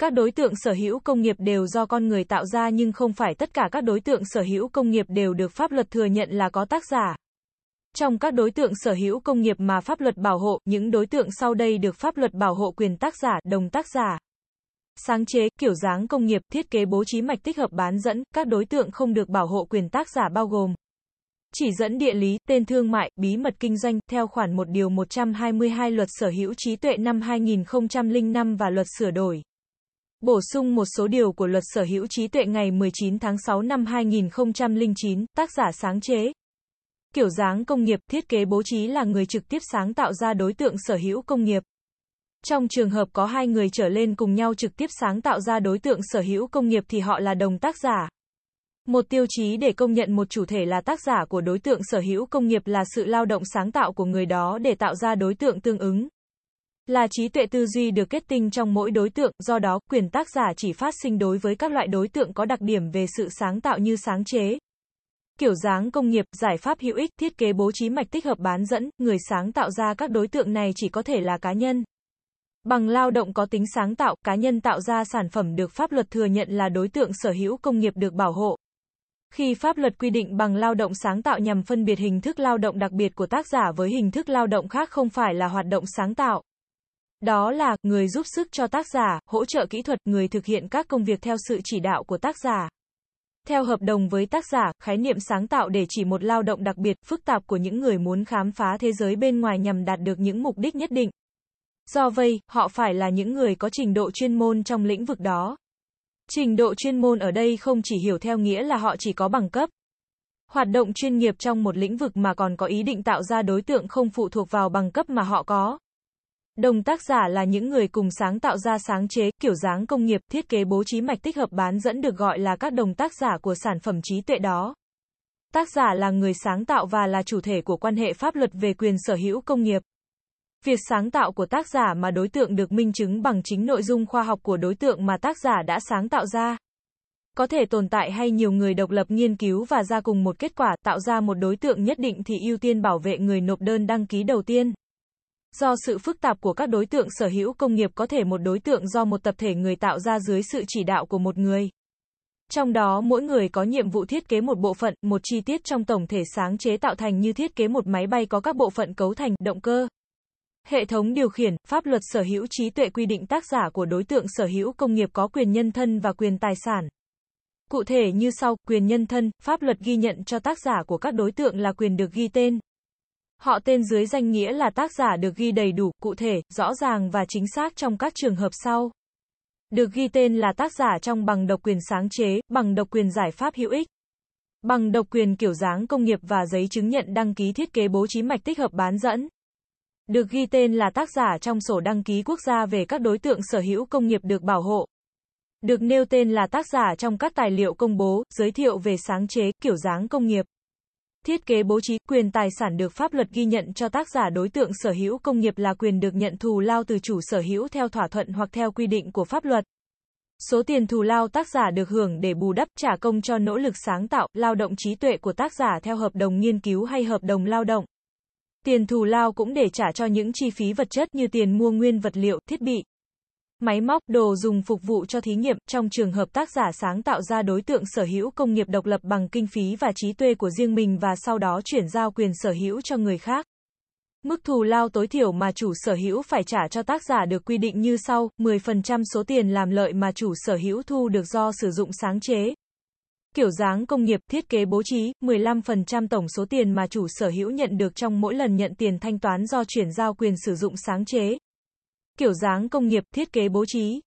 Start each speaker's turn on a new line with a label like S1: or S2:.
S1: Các đối tượng sở hữu công nghiệp đều do con người tạo ra nhưng không phải tất cả các đối tượng sở hữu công nghiệp đều được pháp luật thừa nhận là có tác giả. Trong các đối tượng sở hữu công nghiệp mà pháp luật bảo hộ, những đối tượng sau đây được pháp luật bảo hộ quyền tác giả, đồng tác giả. Sáng chế, kiểu dáng công nghiệp, thiết kế bố trí mạch tích hợp bán dẫn, các đối tượng không được bảo hộ quyền tác giả bao gồm chỉ dẫn địa lý, tên thương mại, bí mật kinh doanh, theo khoản 1 điều 122 luật sở hữu trí tuệ năm 2005 và luật sửa đổi. Bổ sung một số điều của luật sở hữu trí tuệ ngày 19 tháng 6 năm 2009, tác giả sáng chế. Kiểu dáng công nghiệp, thiết kế bố trí là người trực tiếp sáng tạo ra đối tượng sở hữu công nghiệp. Trong trường hợp có hai người trở lên cùng nhau trực tiếp sáng tạo ra đối tượng sở hữu công nghiệp thì họ là đồng tác giả. Một tiêu chí để công nhận một chủ thể là tác giả của đối tượng sở hữu công nghiệp là sự lao động sáng tạo của người đó để tạo ra đối tượng tương ứng. Là trí tuệ tư duy được kết tinh trong mỗi đối tượng, do đó, quyền tác giả chỉ phát sinh đối với các loại đối tượng có đặc điểm về sự sáng tạo như sáng chế, kiểu dáng công nghiệp, giải pháp hữu ích, thiết kế bố trí mạch tích hợp bán dẫn, người sáng tạo ra các đối tượng này chỉ có thể là cá nhân. Bằng lao động có tính sáng tạo, cá nhân tạo ra sản phẩm được pháp luật thừa nhận là đối tượng sở hữu công nghiệp được bảo hộ. Khi pháp luật quy định bằng lao động sáng tạo nhằm phân biệt hình thức lao động đặc biệt của tác giả với hình thức lao động khác không phải là hoạt động sáng tạo. Đó là, người giúp sức cho tác giả, hỗ trợ kỹ thuật, người thực hiện các công việc theo sự chỉ đạo của tác giả. Theo hợp đồng với tác giả, khái niệm sáng tạo để chỉ một lao động đặc biệt, phức tạp của những người muốn khám phá thế giới bên ngoài nhằm đạt được những mục đích nhất định. Do vậy, họ phải là những người có trình độ chuyên môn trong lĩnh vực đó. Trình độ chuyên môn ở đây không chỉ hiểu theo nghĩa là họ chỉ có bằng cấp. Hoạt động chuyên nghiệp trong một lĩnh vực mà còn có ý định tạo ra đối tượng không phụ thuộc vào bằng cấp mà họ có. Đồng tác giả là những người cùng sáng tạo ra sáng chế, kiểu dáng công nghiệp, thiết kế bố trí mạch tích hợp bán dẫn được gọi là các đồng tác giả của sản phẩm trí tuệ đó. Tác giả là người sáng tạo và là chủ thể của quan hệ pháp luật về quyền sở hữu công nghiệp. Việc sáng tạo của tác giả mà đối tượng được minh chứng bằng chính nội dung khoa học của đối tượng mà tác giả đã sáng tạo ra. Có thể tồn tại hay nhiều người độc lập nghiên cứu và ra cùng một kết quả, tạo ra một đối tượng nhất định thì ưu tiên bảo vệ người nộp đơn đăng ký đầu tiên. Do sự phức tạp của các đối tượng sở hữu công nghiệp có thể một đối tượng do một tập thể người tạo ra dưới sự chỉ đạo của một người. Trong đó mỗi người có nhiệm vụ thiết kế một bộ phận, một chi tiết trong tổng thể sáng chế tạo thành như thiết kế một máy bay có các bộ phận cấu thành, động cơ. Hệ thống điều khiển, pháp luật sở hữu trí tuệ quy định tác giả của đối tượng sở hữu công nghiệp có quyền nhân thân và quyền tài sản. Cụ thể như sau, quyền nhân thân, pháp luật ghi nhận cho tác giả của các đối tượng là quyền được ghi tên, Họ tên dưới danh nghĩa là tác giả được ghi đầy đủ, cụ thể, rõ ràng và chính xác trong các trường hợp sau. Được ghi tên là tác giả trong bằng độc quyền sáng chế, bằng độc quyền giải pháp hữu ích. Bằng độc quyền kiểu dáng công nghiệp và giấy chứng nhận đăng ký thiết kế bố trí mạch tích hợp bán dẫn. Được ghi tên là tác giả trong sổ đăng ký quốc gia về các đối tượng sở hữu công nghiệp được bảo hộ. Được nêu tên là tác giả trong các tài liệu công bố, giới thiệu về sáng chế, kiểu dáng công nghiệp. Thiết kế bố trí quyền tài sản được pháp luật ghi nhận cho tác giả đối tượng sở hữu công nghiệp là quyền được nhận thù lao từ chủ sở hữu theo thỏa thuận hoặc theo quy định của pháp luật. Số tiền thù lao tác giả được hưởng để bù đắp trả công cho nỗ lực sáng tạo, lao động trí tuệ của tác giả theo hợp đồng nghiên cứu hay hợp đồng lao động. Tiền thù lao cũng để trả cho những chi phí vật chất như tiền mua nguyên vật liệu, thiết bị, máy móc, đồ dùng phục vụ cho thí nghiệm, trong trường hợp tác giả sáng tạo ra đối tượng sở hữu công nghiệp độc lập bằng kinh phí và trí tuệ của riêng mình và sau đó chuyển giao quyền sở hữu cho người khác. Mức thù lao tối thiểu mà chủ sở hữu phải trả cho tác giả được quy định như sau, 10% số tiền làm lợi mà chủ sở hữu thu được do sử dụng sáng chế. Kiểu dáng công nghiệp, thiết kế bố trí, 15% tổng số tiền mà chủ sở hữu nhận được trong mỗi lần nhận tiền thanh toán do chuyển giao quyền sử dụng sáng chế. Kiểu dáng công nghiệp, thiết kế bố trí,